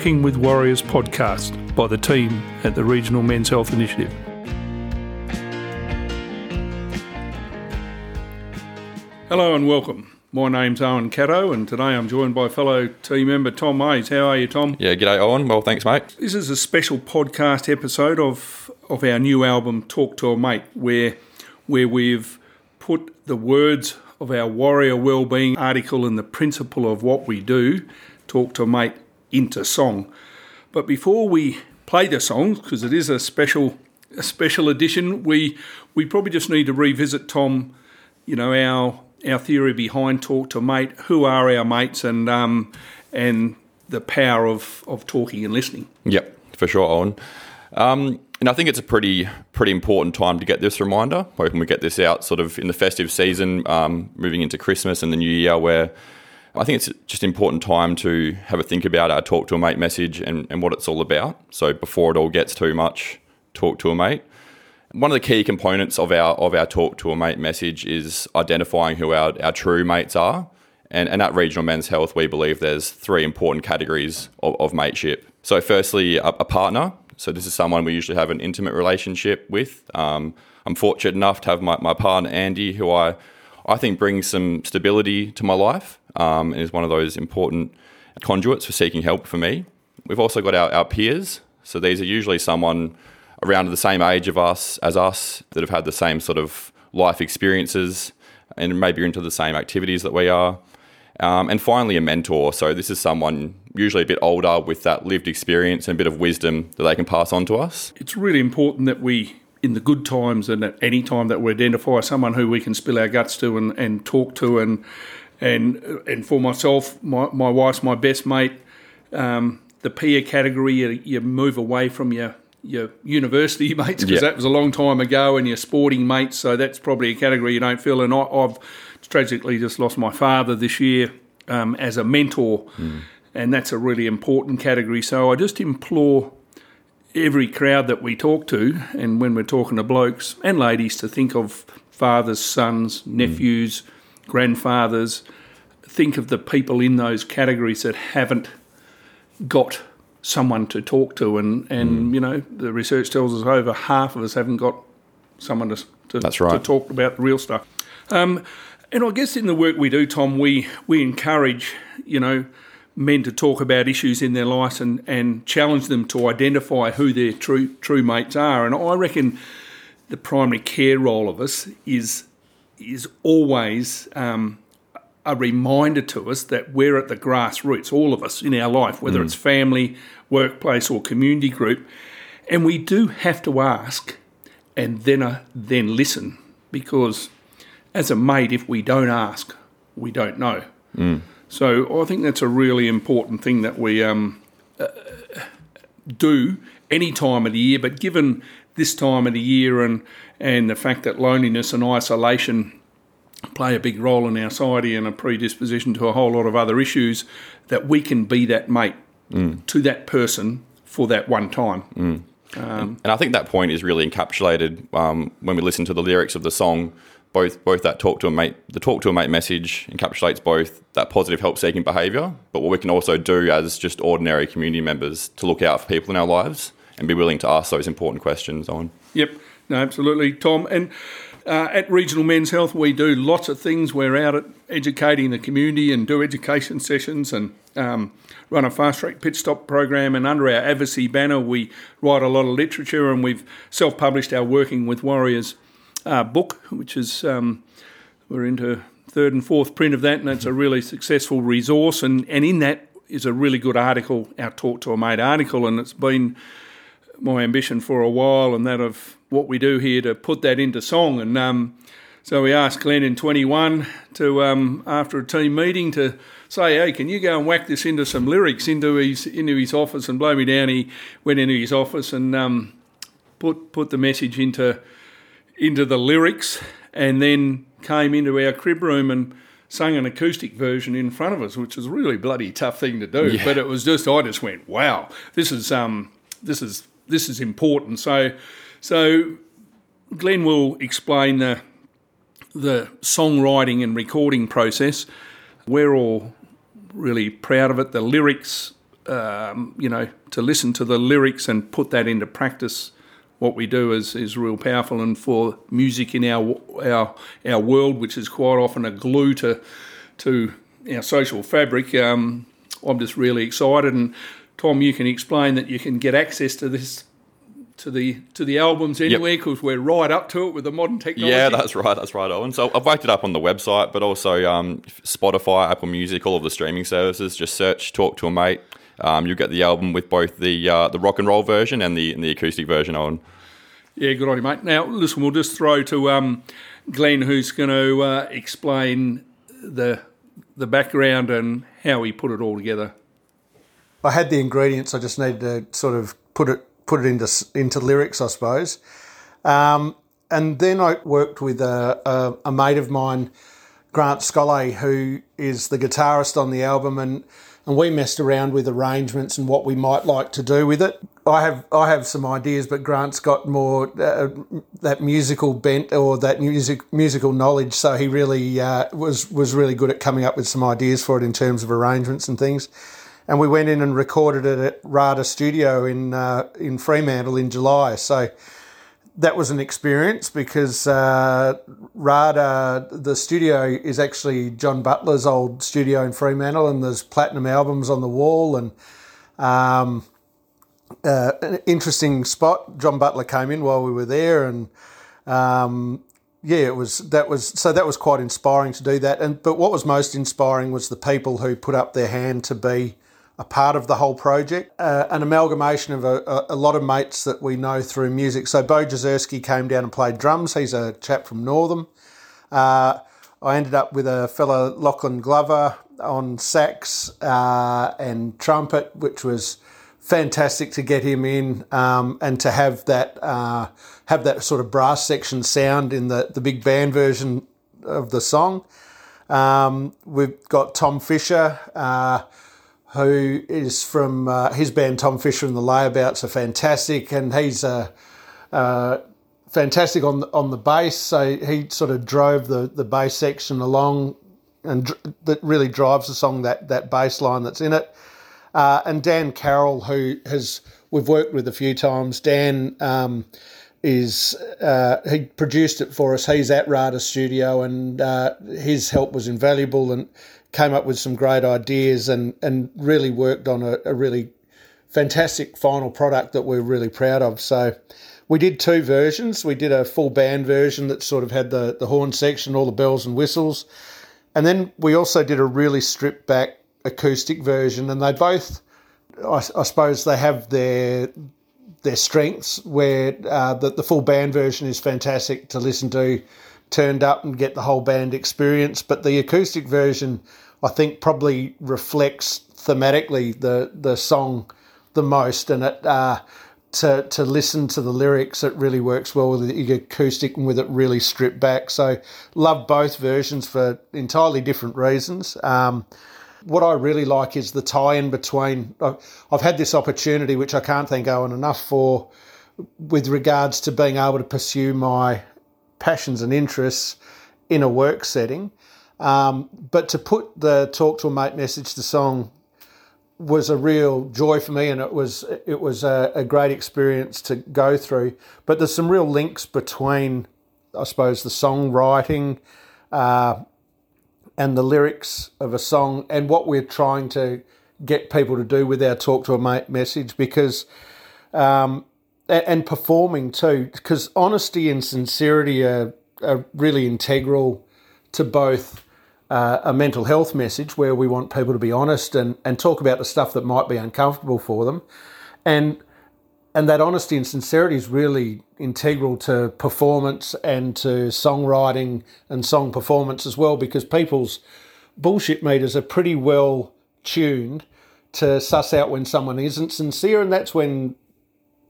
Working with Warriors podcast by the team at the Regional Men's Health Initiative. Hello and welcome. My name's Owen Catto, and today I'm joined by fellow team member Tom Mays. How are you, Tom? Yeah, g'day, Owen. Well, thanks, mate. This is a special podcast episode of of our new album, Talk to a Mate, where where we've put the words of our warrior wellbeing article and the principle of what we do, Talk to a Mate, into song. But before we play the song, because it is a special a special edition, we we probably just need to revisit Tom, you know, our our theory behind talk to mate, who are our mates and um and the power of, of talking and listening. Yep, for sure, Owen. Um, and I think it's a pretty pretty important time to get this reminder. Hoping we get this out sort of in the festive season, um, moving into Christmas and the new year, where I think it's just an important time to have a think about our talk to a mate message and, and what it's all about. So before it all gets too much, talk to a mate. One of the key components of our of our talk to a mate message is identifying who our, our true mates are. And, and at Regional Men's Health, we believe there's three important categories of, of mateship. So, firstly, a, a, partner. So, this is someone we usually have an intimate relationship with. Um, I'm fortunate enough to have my, my partner, Andy, who I, I think brings some stability to my life um, and is one of those important conduits for seeking help for me. We've also got our, our peers. So, these are usually someone around the same age of us as us that have had the same sort of life experiences and maybe into the same activities that we are. Um, and finally, a mentor. So, this is someone usually a bit older with that lived experience and a bit of wisdom that they can pass on to us. It's really important that we, in the good times and at any time, that we identify someone who we can spill our guts to and, and talk to. And and and for myself, my, my wife's my best mate. Um, the peer category, you, you move away from your your university mates because that was a long time ago, and your sporting mates. So that's probably a category you don't feel. And I, have tragically just lost my father this year um, as a mentor, mm. and that's a really important category. So I just implore every crowd that we talk to, and when we're talking to blokes and ladies, to think of fathers, sons, nephews, mm. Grandfathers. Think of the people in those categories that haven't got someone to talk to, and and mm. you know the research tells us over half of us haven't got someone to to, That's right. to talk about the real stuff. Um, and I guess in the work we do, Tom, we we encourage you know men to talk about issues in their lives and, and challenge them to identify who their true true mates are. And I reckon the primary care role of us is is always um, a reminder to us that we're at the grassroots, all of us in our life, whether mm. it's family, workplace, or community group, and we do have to ask and then uh, then listen because as a mate, if we don't ask, we don't know. Mm. So I think that's a really important thing that we um, uh, do any time of the year. But given this time of the year and and the fact that loneliness and isolation play a big role in our society and a predisposition to a whole lot of other issues, that we can be that mate mm. to that person for that one time. Mm. Um, and I think that point is really encapsulated um, when we listen to the lyrics of the song. Both, both that talk to a mate, the talk to a mate message encapsulates both that positive help-seeking behaviour, but what we can also do as just ordinary community members to look out for people in our lives and be willing to ask those important questions on. Yep, no, absolutely, Tom. And uh, at Regional Men's Health, we do lots of things. We're out at educating the community and do education sessions and um, run a fast track pit stop program. And under our advocacy banner, we write a lot of literature and we've self published our Working with Warriors uh, book, which is um, we're into third and fourth print of that, and it's a really successful resource. And, and in that is a really good article, our Talk to a Mate article, and it's been my ambition for a while and that of what we do here to put that into song. And um, so we asked Glenn in 21 to, um, after a team meeting, to say, hey, can you go and whack this into some lyrics into his into his office and blow me down? He went into his office and um, put put the message into into the lyrics, and then came into our crib room and sang an acoustic version in front of us, which was a really bloody tough thing to do. Yeah. But it was just I just went, wow, this is um this is this is important. So, so Glenn will explain the the songwriting and recording process. We're all really proud of it. The lyrics um, you know, to listen to the lyrics and put that into practice. What we do is, is real powerful, and for music in our our our world, which is quite often a glue to to our social fabric, um, I'm just really excited. And Tom, you can explain that you can get access to this to the to the albums anywhere because yep. we're right up to it with the modern technology. Yeah, that's right, that's right, Owen. So I've worked it up on the website, but also um, Spotify, Apple Music, all of the streaming services. Just search "Talk to a Mate." Um, you'll get the album with both the uh, the rock and roll version and the and the acoustic version on. Yeah, good on you, mate. Now, listen, we'll just throw to um, Glenn, who's going to uh, explain the the background and how he put it all together. I had the ingredients. I just needed to sort of put it put it into into lyrics, I suppose. Um, and then I worked with a, a, a mate of mine, Grant Scollay, who is the guitarist on the album, and and we messed around with arrangements and what we might like to do with it. I have I have some ideas, but Grant's got more uh, that musical bent or that music musical knowledge, so he really uh, was was really good at coming up with some ideas for it in terms of arrangements and things. And we went in and recorded it at Rada Studio in uh, in Fremantle in July. So that was an experience because uh, Rada, the studio is actually John Butler's old studio in Fremantle, and there's platinum albums on the wall. And um, uh, an interesting spot. John Butler came in while we were there, and um, yeah, it was that was so that was quite inspiring to do that. And but what was most inspiring was the people who put up their hand to be a part of the whole project, uh, an amalgamation of a, a, lot of mates that we know through music. So Bo Jazerski came down and played drums. He's a chap from Northam. Uh, I ended up with a fellow Lachlan Glover on sax uh, and trumpet, which was fantastic to get him in um, and to have that uh, have that sort of brass section sound in the, the big band version of the song. Um, we've got Tom Fisher uh, who is from uh, his band Tom Fisher and the Layabouts are fantastic, and he's uh, uh, fantastic on the, on the bass. So he sort of drove the, the bass section along, and dr- that really drives the song that that bass line that's in it. Uh, and Dan Carroll, who has we've worked with a few times. Dan um, is uh, he produced it for us. He's at Rada Studio, and uh, his help was invaluable and came up with some great ideas and, and really worked on a, a really fantastic final product that we're really proud of. So we did two versions. We did a full band version that sort of had the, the horn section, all the bells and whistles. And then we also did a really stripped back acoustic version. And they both, I, I suppose, they have their their strengths where uh, the, the full band version is fantastic to listen to turned up and get the whole band experience. But the acoustic version, I think, probably reflects thematically the the song the most, and it. Uh, to, to listen to the lyrics, it really works well with the acoustic and with it really stripped back. So, love both versions for entirely different reasons. Um, what I really like is the tie in between. I've, had this opportunity, which I can't thank Owen enough for, with regards to being able to pursue my passions and interests in a work setting. Um, but to put the talk to a mate message to song was a real joy for me, and it was it was a, a, great experience to go through. But there's some real links between, I suppose, the songwriting uh, and the lyrics of a song, and what we're trying to get people to do with our talk to a mate message, because um, and performing too, because honesty and sincerity are, are really integral to both uh, a mental health message where we want people to be honest and, and talk about the stuff that might be uncomfortable for them. And and that honesty and sincerity is really integral to performance and to songwriting and song performance as well because people's bullshit meters are pretty well tuned to suss out when someone isn't sincere and that's when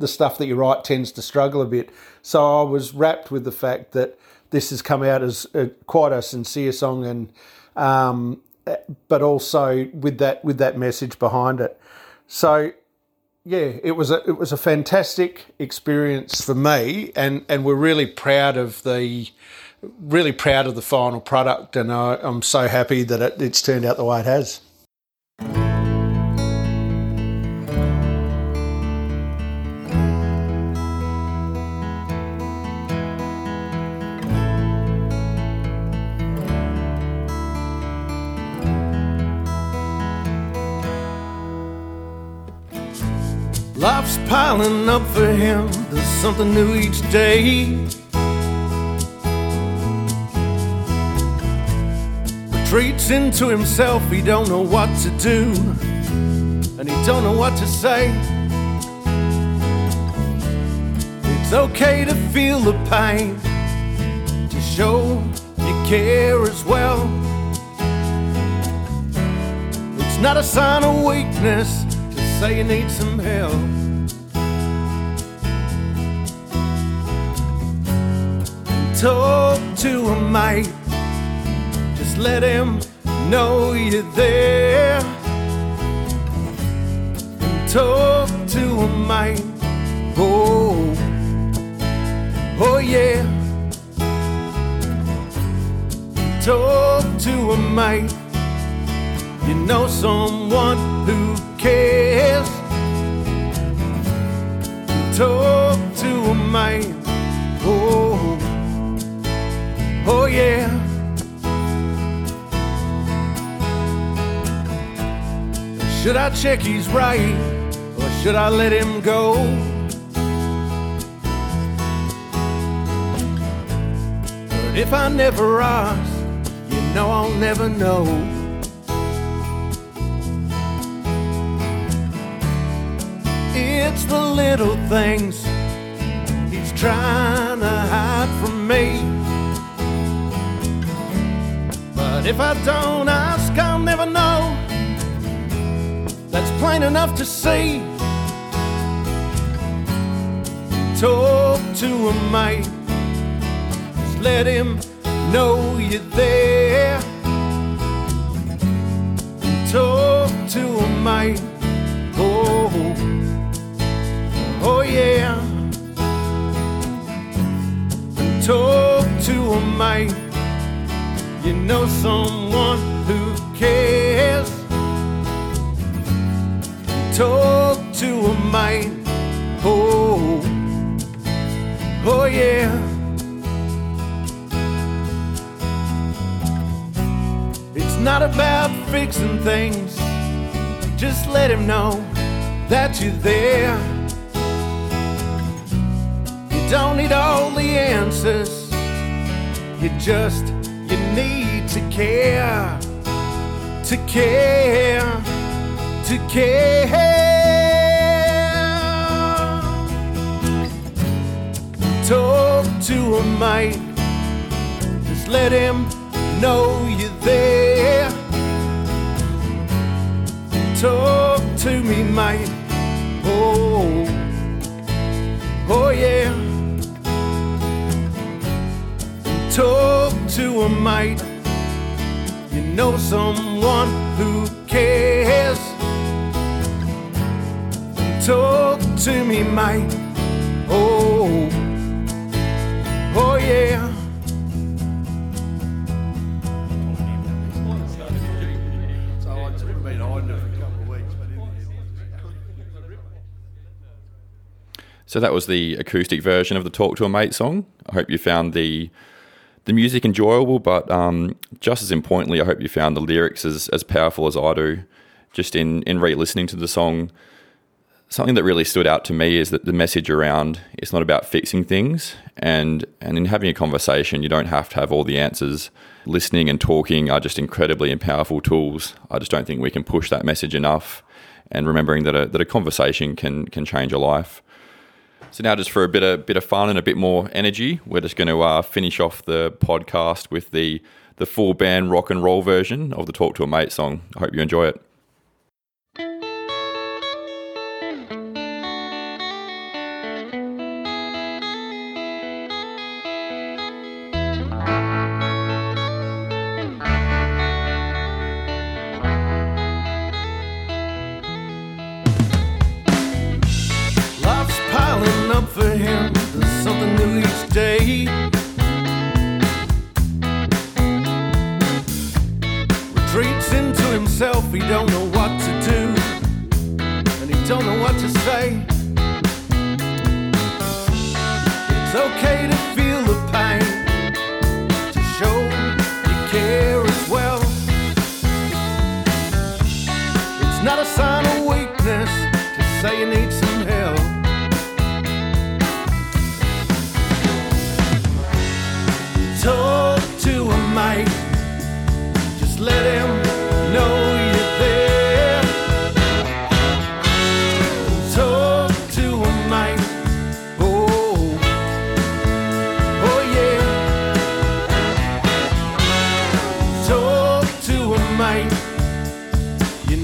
the stuff that you write tends to struggle a bit. So I was rapt with the fact that this has come out as a, quite a sincere song, and um, but also with that with that message behind it. So yeah, it was a it was a fantastic experience for me, and and we're really proud of the really proud of the final product, and I, I'm so happy that it, it's turned out the way it has. Piling up for him, there's something new each day. Retreats into himself, he don't know what to do, and he don't know what to say. It's okay to feel the pain, to show you care as well. It's not a sign of weakness to say you need some help. Talk to a mate, just let him know you're there. And talk to a mate, oh, oh yeah. Talk to a mate, you know someone who cares. Talk to a mate, oh, oh yeah. Should I check he's right, or should I let him go? But if I never ask, you know I'll never know. It's the little things he's trying to hide from me. But if I don't ask, I'll never know. That's plain enough to see. Talk to a mate, just let him know you're there. Talk to a mate, oh, oh yeah. Talk to a mate, you know someone who cares. Talk to a mate, oh, oh yeah. It's not about fixing things, just let him know that you're there. You don't need all the answers, you just, you need to care, to care, to care. Talk to a mate, just let him know you're there. Talk to me, mate. Oh, oh yeah. To a mate. You know someone who cares. Talk to me, mate. Oh, oh yeah. So that was the acoustic version of the "Talk to a Mate" song. I hope you found the the music enjoyable, but um, just as importantly, I hope you found the lyrics as, as powerful as I do. Just in in re-listening to the song, something that really stood out to me is that the message around it's not about fixing things, and and in having a conversation, you don't have to have all the answers. Listening and talking are just incredibly and powerful tools. I just don't think we can push that message enough. And remembering that a that a conversation can can change a life. So now, just for a bit of bit of fun and a bit more energy, we're just going to uh, finish off the podcast with the the full band rock and roll version of the "Talk to a Mate" song. I hope you enjoy it. Okay to feel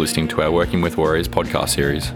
listening to our Working with Warriors podcast series.